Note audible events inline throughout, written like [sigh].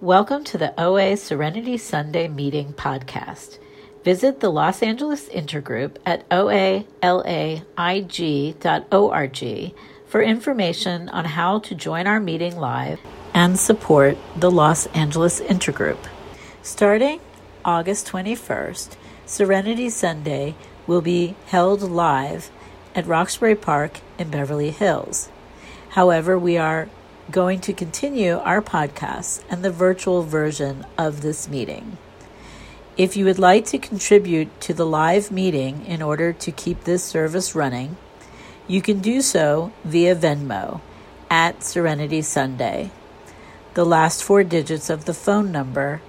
Welcome to the OA Serenity Sunday Meeting podcast. Visit the Los Angeles Intergroup at oalaig.org for information on how to join our meeting live and support the Los Angeles Intergroup. Starting August 21st, Serenity Sunday will be held live at Roxbury Park in Beverly Hills. However, we are going to continue our podcast and the virtual version of this meeting. If you would like to contribute to the live meeting in order to keep this service running, you can do so via Venmo at Serenity Sunday. The last four digits of the phone number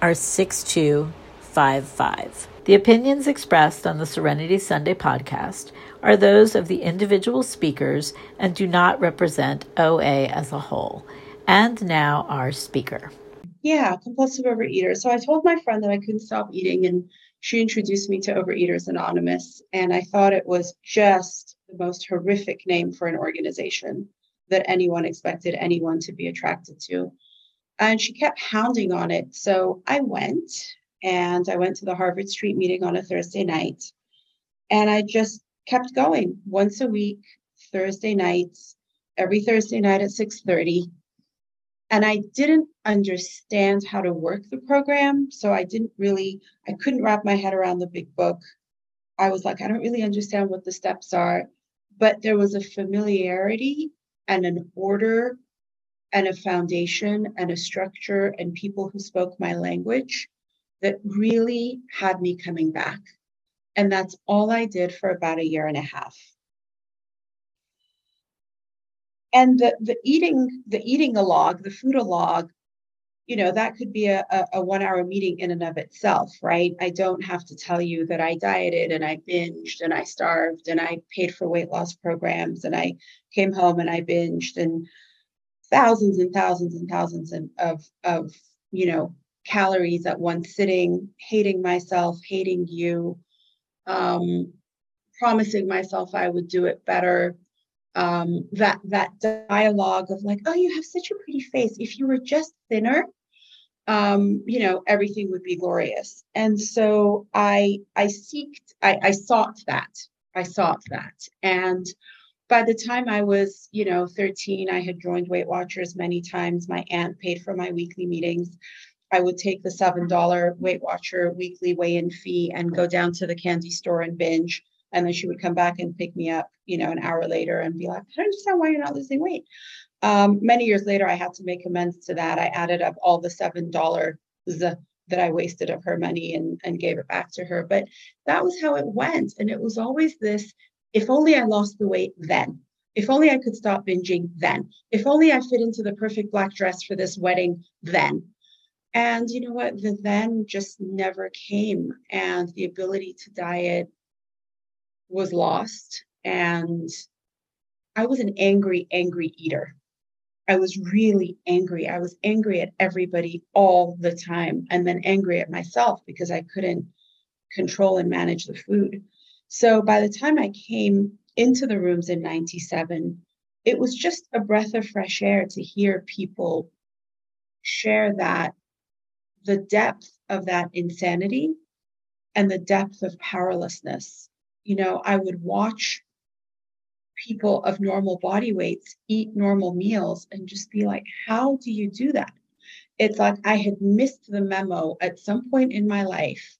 are 6255. The opinions expressed on the Serenity Sunday podcast are those of the individual speakers and do not represent OA as a whole. And now our speaker. Yeah, compulsive overeater. So I told my friend that I couldn't stop eating, and she introduced me to Overeaters Anonymous. And I thought it was just the most horrific name for an organization that anyone expected anyone to be attracted to. And she kept hounding on it. So I went and I went to the Harvard Street meeting on a Thursday night. And I just kept going once a week, Thursday nights, every Thursday night at 6:30. And I didn't understand how to work the program. So I didn't really, I couldn't wrap my head around the big book. I was like, I don't really understand what the steps are. But there was a familiarity and an order and a foundation and a structure and people who spoke my language that really had me coming back. And that's all I did for about a year and a half. And the, the eating, the eating a log, the food a log, you know, that could be a, a, a one hour meeting in and of itself, right? I don't have to tell you that I dieted and I binged and I starved and I paid for weight loss programs and I came home and I binged and thousands and thousands and thousands of, of you know, calories at one sitting, hating myself, hating you, um, promising myself I would do it better. Um, that that dialogue of like, oh, you have such a pretty face. If you were just thinner, um, you know, everything would be glorious. And so I I seeked, I, I sought that. I sought that. And by the time I was, you know, 13, I had joined Weight Watchers many times. My aunt paid for my weekly meetings. I would take the $7 Weight Watcher weekly weigh in fee and go down to the candy store and binge. And then she would come back and pick me up, you know, an hour later and be like, I don't understand why you're not losing weight. Um, many years later, I had to make amends to that. I added up all the $7 that I wasted of her money and, and gave it back to her. But that was how it went. And it was always this if only I lost the weight then. If only I could stop binging then. If only I fit into the perfect black dress for this wedding then. And you know what? The then just never came. And the ability to diet was lost. And I was an angry, angry eater. I was really angry. I was angry at everybody all the time, and then angry at myself because I couldn't control and manage the food. So by the time I came into the rooms in 97, it was just a breath of fresh air to hear people share that the depth of that insanity and the depth of powerlessness. You know, I would watch people of normal body weights eat normal meals and just be like, how do you do that? It's like I had missed the memo at some point in my life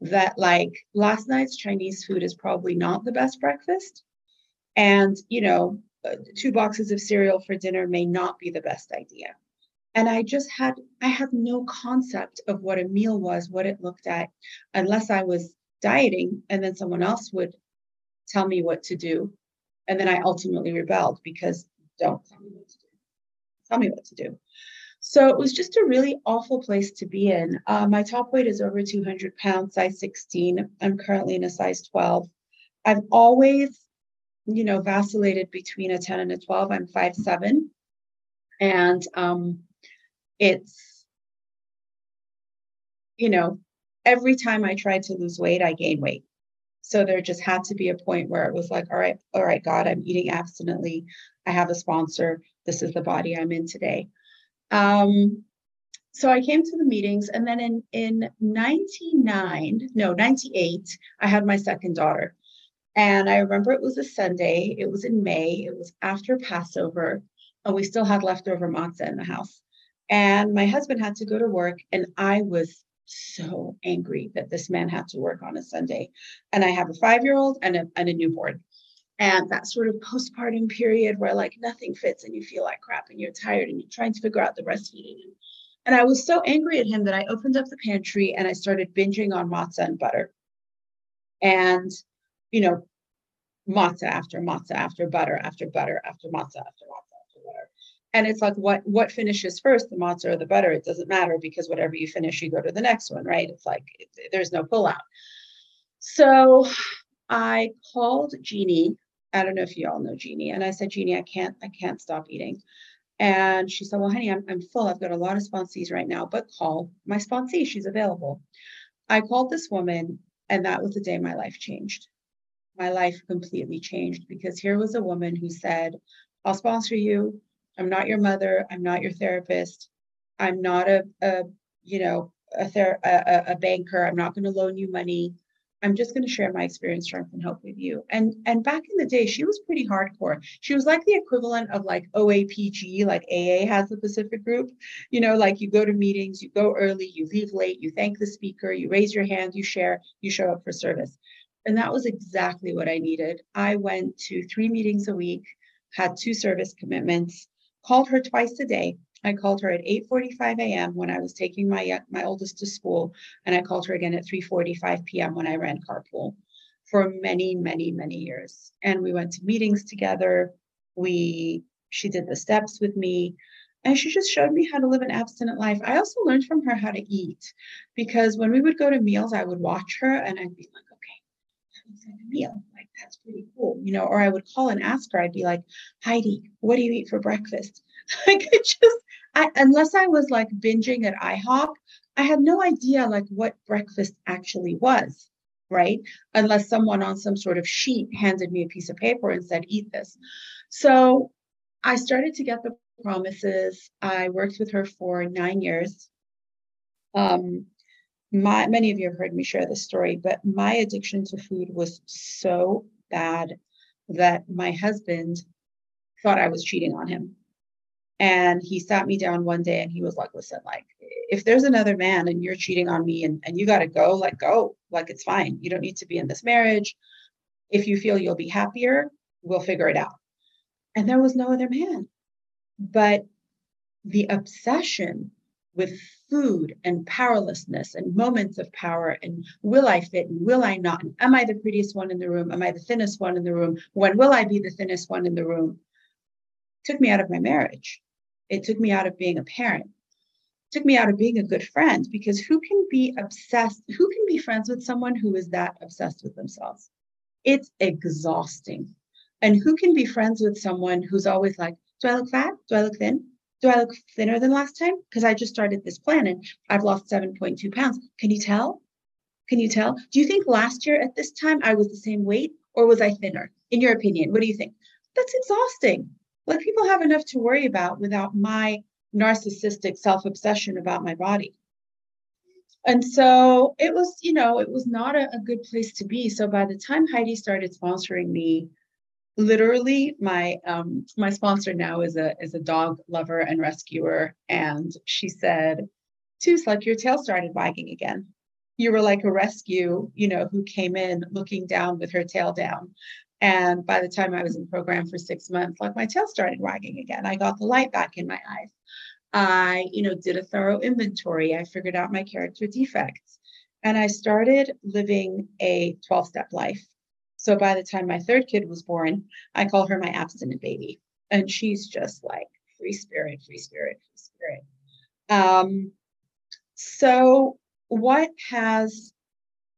that, like, last night's Chinese food is probably not the best breakfast. And, you know, uh, two boxes of cereal for dinner may not be the best idea and i just had i had no concept of what a meal was what it looked at unless i was dieting and then someone else would tell me what to do. And then i ultimately rebelled because don't tell me what to do. Tell me what to do. So it was just a really awful place to be in. Uh, my top weight is over 200 pounds size 16 i'm currently in a size 12 i've always you know vacillated between a 10 and a 12 i'm 5'7 and um, it's you know every time i tried to lose weight i gained weight. So there just had to be a point where it was like all right all right god i'm eating abstinently. I have a sponsor. This is the body i'm in today. Um, so I came to the meetings, and then in in 99, no, 98, I had my second daughter. And I remember it was a Sunday, it was in May, it was after Passover, and we still had leftover matzah in the house. And my husband had to go to work, and I was so angry that this man had to work on a Sunday. And I have a five year old and a, and a newborn. And that sort of postpartum period where like nothing fits and you feel like crap and you're tired and you're trying to figure out the breastfeeding. And I was so angry at him that I opened up the pantry and I started binging on matzah and butter. And, you know, matzah after matzah after butter after butter after matzah after matzah. And it's like what what finishes first, the matzah or the butter? It doesn't matter because whatever you finish, you go to the next one, right? It's like there's no pullout. So I called Jeannie. I don't know if you all know Jeannie, and I said, Jeannie, I can't, I can't stop eating. And she said, Well, honey, I'm, I'm full. I've got a lot of sponsees right now, but call my sponsee. She's available. I called this woman, and that was the day my life changed. My life completely changed because here was a woman who said, I'll sponsor you. I'm not your mother. I'm not your therapist. I'm not a, a you know, a, ther- a, a banker. I'm not going to loan you money. I'm just going to share my experience, strength, and hope with you. And and back in the day, she was pretty hardcore. She was like the equivalent of like OAPG, like AA has the Pacific Group. You know, like you go to meetings, you go early, you leave late, you thank the speaker, you raise your hand, you share, you show up for service. And that was exactly what I needed. I went to three meetings a week, had two service commitments, called her twice a day, I called her at 8:45 a.m. when I was taking my my oldest to school, and I called her again at 3:45 p.m. when I ran carpool for many, many, many years. And we went to meetings together. We she did the steps with me, and she just showed me how to live an abstinent life. I also learned from her how to eat, because when we would go to meals, I would watch her and I'd be like, okay, a meal. That's pretty cool, you know. Or I would call and ask her. I'd be like, Heidi, what do you eat for breakfast? [laughs] like I just I, unless I was like binging at IHOP, I had no idea like what breakfast actually was, right? Unless someone on some sort of sheet handed me a piece of paper and said, eat this. So I started to get the promises. I worked with her for nine years. Um, my many of you have heard me share this story, but my addiction to food was so bad that my husband thought I was cheating on him. And he sat me down one day and he was like, listen, like, if there's another man and you're cheating on me and, and you got to go, like, go. Like, it's fine. You don't need to be in this marriage. If you feel you'll be happier, we'll figure it out. And there was no other man. But the obsession with food and powerlessness and moments of power and will I fit and will I not? And am I the prettiest one in the room? Am I the thinnest one in the room? When will I be the thinnest one in the room? Took me out of my marriage. It took me out of being a parent. It took me out of being a good friend because who can be obsessed? Who can be friends with someone who is that obsessed with themselves? It's exhausting. And who can be friends with someone who's always like, do I look fat? Do I look thin? Do I look thinner than last time? Because I just started this plan and I've lost 7.2 pounds. Can you tell? Can you tell? Do you think last year at this time I was the same weight or was I thinner? In your opinion, what do you think? That's exhausting. Like people have enough to worry about without my narcissistic self obsession about my body. And so it was, you know, it was not a, a, good place to be. So by the time Heidi started sponsoring me, literally my um my sponsor now is a is a dog lover and rescuer. And she said, Tooth, like your tail started wagging again. You were like a rescue, you know, who came in looking down with her tail down. And by the time I was in program for six months, like my tail started wagging again. I got the light back in my eyes. I, you know, did a thorough inventory. I figured out my character defects. And I started living a 12 step life. So by the time my third kid was born, I call her my abstinent baby. And she's just like free spirit, free spirit, free spirit. Um, so, what has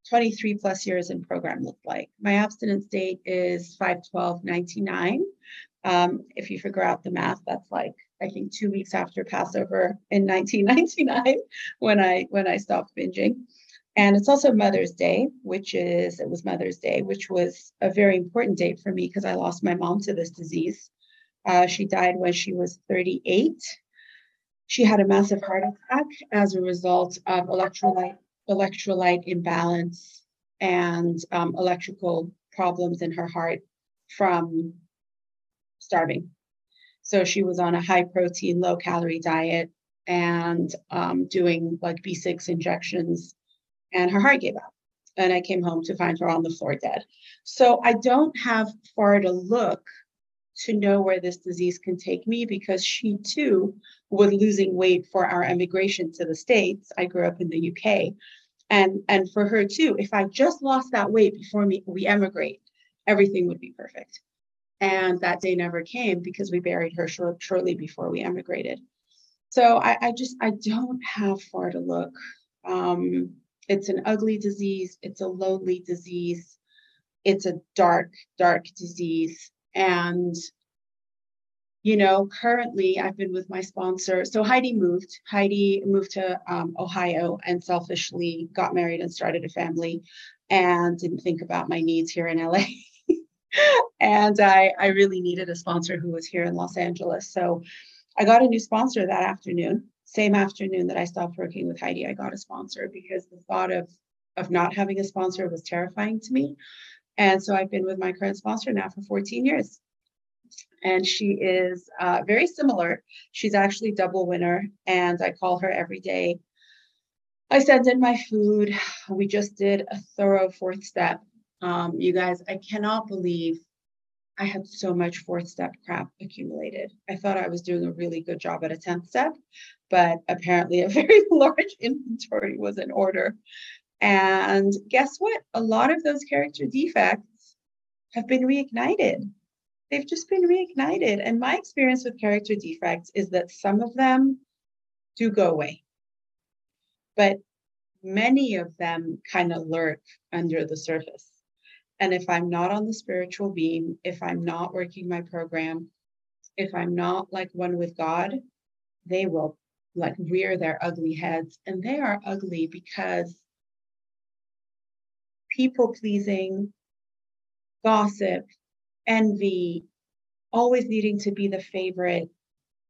23 plus years in program looked like. My abstinence date is 512.99. Um, if you figure out the math, that's like I think two weeks after Passover in 1999 [laughs] when I when I stopped binging. And it's also Mother's Day, which is it was Mother's Day, which was a very important date for me because I lost my mom to this disease. Uh, she died when she was 38. she had a massive heart attack as a result of electrolyte electrolyte imbalance and um, electrical problems in her heart from starving. So she was on a high protein, low calorie diet and um, doing like B6 injections, and her heart gave out. And I came home to find her on the floor dead. So I don't have far to look to know where this disease can take me because she too was losing weight for our emigration to the States. I grew up in the UK. And, and for her too, if I just lost that weight before me, we emigrate, everything would be perfect. And that day never came because we buried her short, shortly before we emigrated. So I, I just, I don't have far to look. Um, it's an ugly disease. It's a lonely disease. It's a dark, dark disease. And, you know, currently I've been with my sponsor. So Heidi moved. Heidi moved to um, Ohio and selfishly got married and started a family and didn't think about my needs here in LA. [laughs] and I, I really needed a sponsor who was here in Los Angeles. So I got a new sponsor that afternoon. Same afternoon that I stopped working with Heidi, I got a sponsor because the thought of of not having a sponsor was terrifying to me. And so I've been with my current sponsor now for 14 years. And she is uh, very similar. She's actually double winner, and I call her every day. I send in my food. We just did a thorough fourth step. Um, you guys, I cannot believe I had so much fourth step crap accumulated. I thought I was doing a really good job at a 10th step, but apparently a [laughs] very large inventory was in order. And guess what? A lot of those character defects have been reignited. They've just been reignited. And my experience with character defects is that some of them do go away, but many of them kind of lurk under the surface. And if I'm not on the spiritual beam, if I'm not working my program, if I'm not like one with God, they will like rear their ugly heads. And they are ugly because people pleasing, gossip, envy, always needing to be the favorite,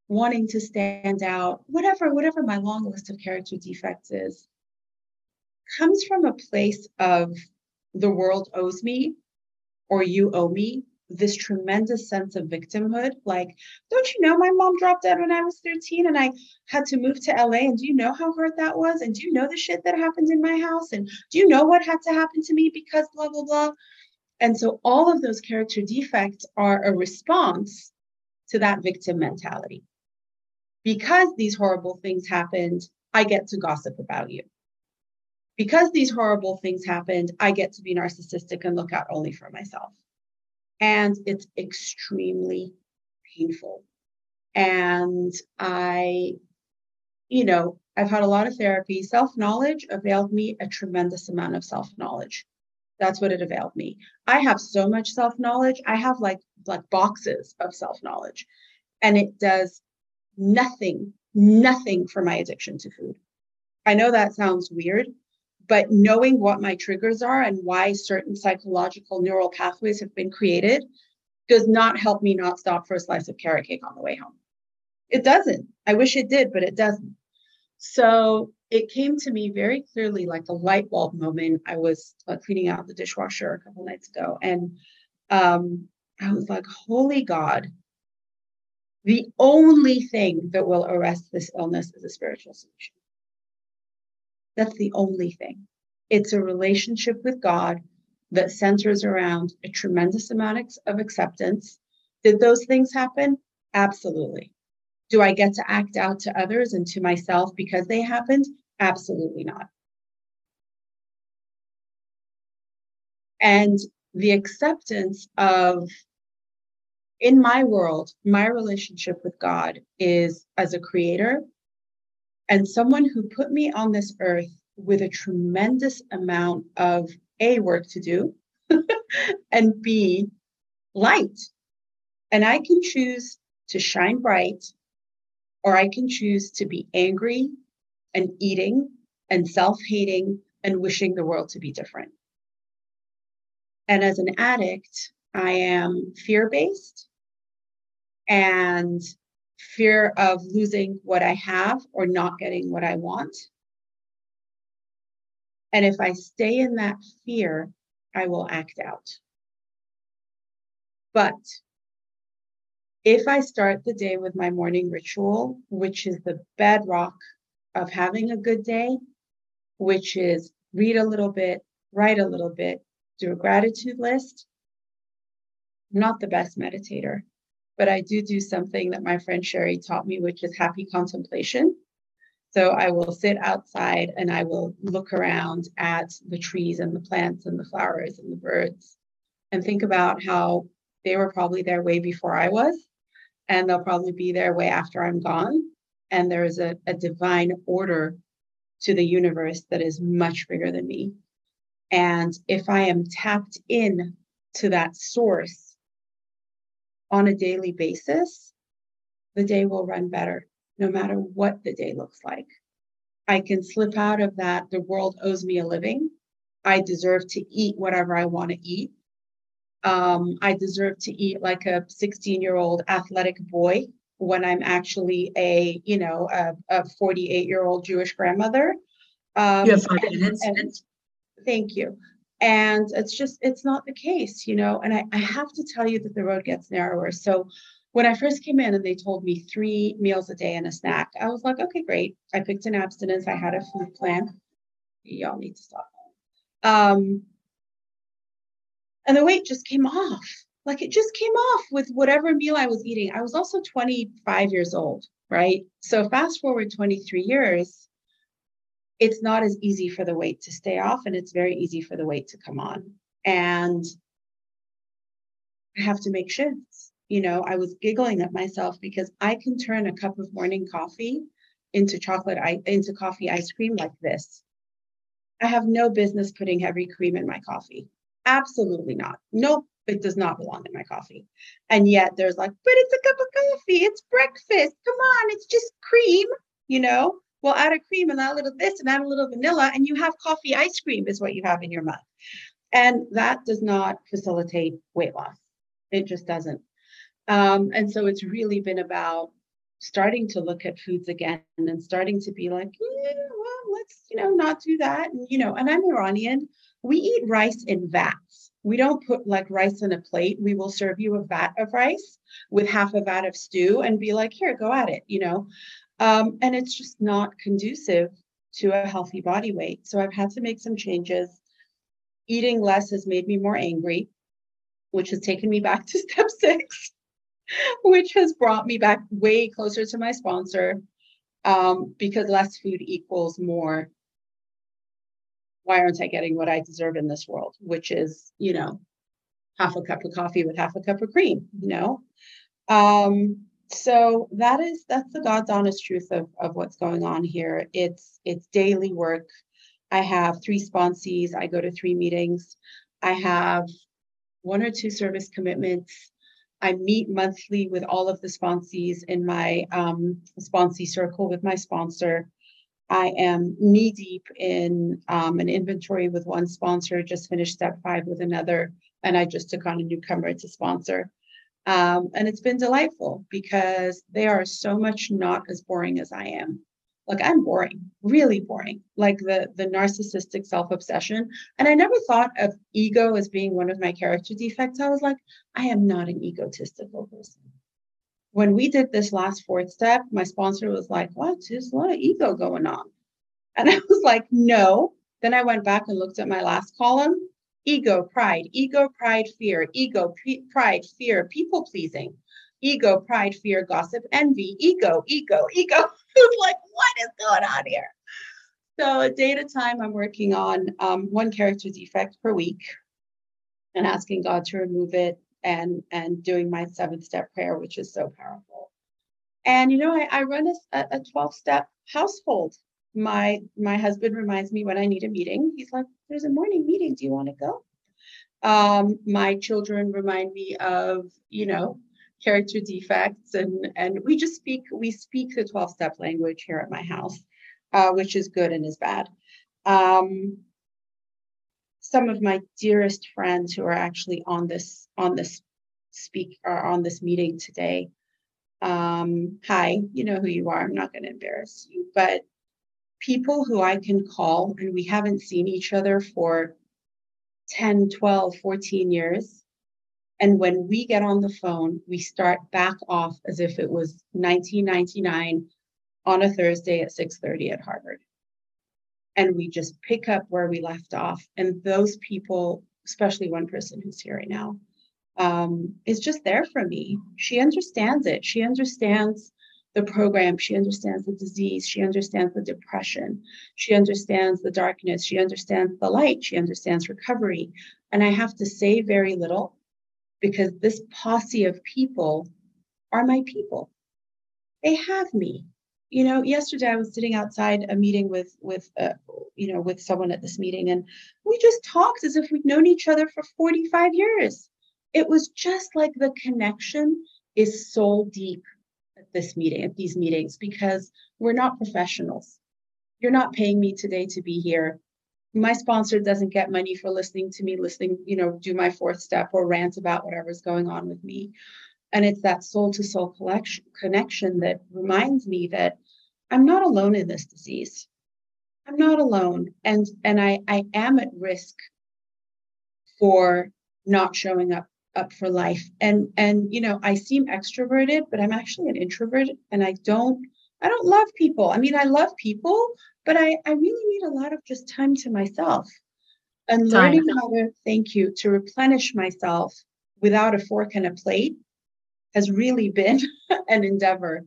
wanting to stand out, whatever, whatever my long list of character defects is, comes from a place of the world owes me or you owe me this tremendous sense of victimhood. Like, don't you know my mom dropped dead when I was 13 and I had to move to LA? And do you know how hard that was? And do you know the shit that happened in my house? And do you know what had to happen to me because blah, blah, blah? And so all of those character defects are a response to that victim mentality. Because these horrible things happened, I get to gossip about you because these horrible things happened, I get to be narcissistic and look out only for myself. And it's extremely painful. And I, you know, I've had a lot of therapy. Self knowledge availed me a tremendous amount of self knowledge. That's what it availed me. I have so much self knowledge. I have like like boxes of self knowledge, and it does nothing, nothing for my addiction to food. I know that sounds weird, but knowing what my triggers are and why certain psychological neural pathways have been created does not help me not stop for a slice of carrot cake on the way home. It doesn't. I wish it did, but it doesn't. So it came to me very clearly like a light bulb moment. I was cleaning out the dishwasher a couple nights ago, and um, I was like, Holy God, the only thing that will arrest this illness is a spiritual solution. That's the only thing. It's a relationship with God that centers around a tremendous amount of acceptance. Did those things happen? Absolutely. Do I get to act out to others and to myself because they happened? Absolutely not. And the acceptance of, in my world, my relationship with God is as a creator and someone who put me on this earth with a tremendous amount of A, work to do, [laughs] and B, light. And I can choose to shine bright, or I can choose to be angry and eating and self hating and wishing the world to be different. And as an addict, I am fear based and fear of losing what I have or not getting what I want. And if I stay in that fear, I will act out. But if I start the day with my morning ritual, which is the bedrock of having a good day, which is read a little bit, write a little bit, do a gratitude list. I'm not the best meditator, but I do do something that my friend Sherry taught me, which is happy contemplation. So I will sit outside and I will look around at the trees and the plants and the flowers and the birds and think about how they were probably there way before I was, and they'll probably be there way after I'm gone. And there's a, a divine order to the universe that is much bigger than me. And if I am tapped in to that source on a daily basis, the day will run better no matter what the day looks like. I can slip out of that. The world owes me a living. I deserve to eat whatever I want to eat. Um, I deserve to eat like a 16 year old athletic boy when I'm actually a, you know, a 48 year old Jewish grandmother. Um, you have five minutes. Thank you. And it's just, it's not the case, you know, and I, I have to tell you that the road gets narrower. So when I first came in and they told me three meals a day and a snack, I was like, okay, great. I picked an abstinence. I had a food plan. Y'all need to stop. Um, and the weight just came off. Like it just came off with whatever meal I was eating. I was also 25 years old, right? So fast forward 23 years, it's not as easy for the weight to stay off and it's very easy for the weight to come on. And I have to make shifts. You know, I was giggling at myself because I can turn a cup of morning coffee into chocolate into coffee ice cream like this. I have no business putting heavy cream in my coffee. Absolutely not. Nope, it does not belong in my coffee. And yet there's like, but it's a cup of coffee, it's breakfast. Come on, it's just cream, you know? Well, add a cream and add a little this and add a little vanilla, and you have coffee ice cream, is what you have in your mouth. And that does not facilitate weight loss. It just doesn't. Um, and so it's really been about starting to look at foods again and starting to be like, yeah, well, let's, you know, not do that. And, you know, and I'm Iranian. We eat rice in vats. We don't put like rice in a plate. We will serve you a vat of rice with half a vat of stew and be like, here, go at it, you know. Um, and it's just not conducive to a healthy body weight. So I've had to make some changes. Eating less has made me more angry, which has taken me back [laughs] to step six which has brought me back way closer to my sponsor um, because less food equals more. Why aren't I getting what I deserve in this world? Which is, you know, half a cup of coffee with half a cup of cream, you know? Um, so that is that's the God's honest truth of, of what's going on here. It's it's daily work. I have three sponsees. I go to three meetings. I have one or two service commitments I meet monthly with all of the sponsees in my um, sponsee circle with my sponsor. I am knee deep in um, an inventory with one sponsor, just finished step five with another, and I just took on a newcomer to sponsor. Um, and it's been delightful because they are so much not as boring as I am. Like i'm boring really boring like the the narcissistic self-obsession. And i never thought of ego as being one of my character defects. I was like i am not an egotistical person. When we did this last fourth step my sponsor was like what? There's a lot of ego going on. And [laughs] i was like no. Then i went back and looked at my last column ego pride ego pride fear ego pre- pride fear people pleasing ego, pride, fear, gossip, envy, ego, ego, ego. [laughs] it's like, what is going on here? So, a day at a time, I'm working on um, one character defect per week and asking God to remove it and and doing my seven step prayer, which is so powerful. And you know, I, I run a, a 12 step household. My my husband reminds me when I need a meeting. He's like, "There's a morning meeting. Do you want to go?" Um, my children remind me of you know character defects and and we just speak we speak the 12 step language here at my house uh, which is good and is bad um, some of my dearest friends who are actually on this on this speak are on this meeting today Um, hi, you know who you are. I'm not going to embarrass you, but people who I can call and we haven't seen each other for 10, 12, 14 years. And when we get on the phone, we start back off as if it was 1999 on a Thursday at 6:30 at Harvard. And we just pick up where we left off. And those people, especially one person who's here right now, um, is just there for me. She understands it. She understands the program. She understands the disease. She understands the depression. She understands the darkness. She understands the light. She understands recovery. And I have to say very little because this posse of people are my people. They have me. You know, yesterday I was sitting outside a meeting with with uh, you know with someone at this meeting, and we just talked as if we'd known each other for 45 years. It was just like the connection is so deep this meeting, at these meetings, because we're not professionals. You're not paying me today to be here. My sponsor doesn't get money for listening to me, listening, you know, do my fourth step or rant about whatever's going on with me. And it's that soul to soul connection that reminds me that I'm not alone in this disease. I'm not alone. And, and I, I am at risk for not showing up up for life. And and you know i seem extroverted but i'm actually an introvert and i don't i don't love people. I mean i love people but i i really need a lot of just time to myself. And learning how to thank you to replenish myself without a fork and a plate has really been [laughs] an endeavor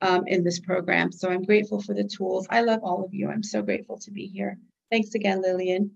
um, in this program. So i'm grateful for the tools. I love all of you. I'm so grateful to be here. Thanks again lillian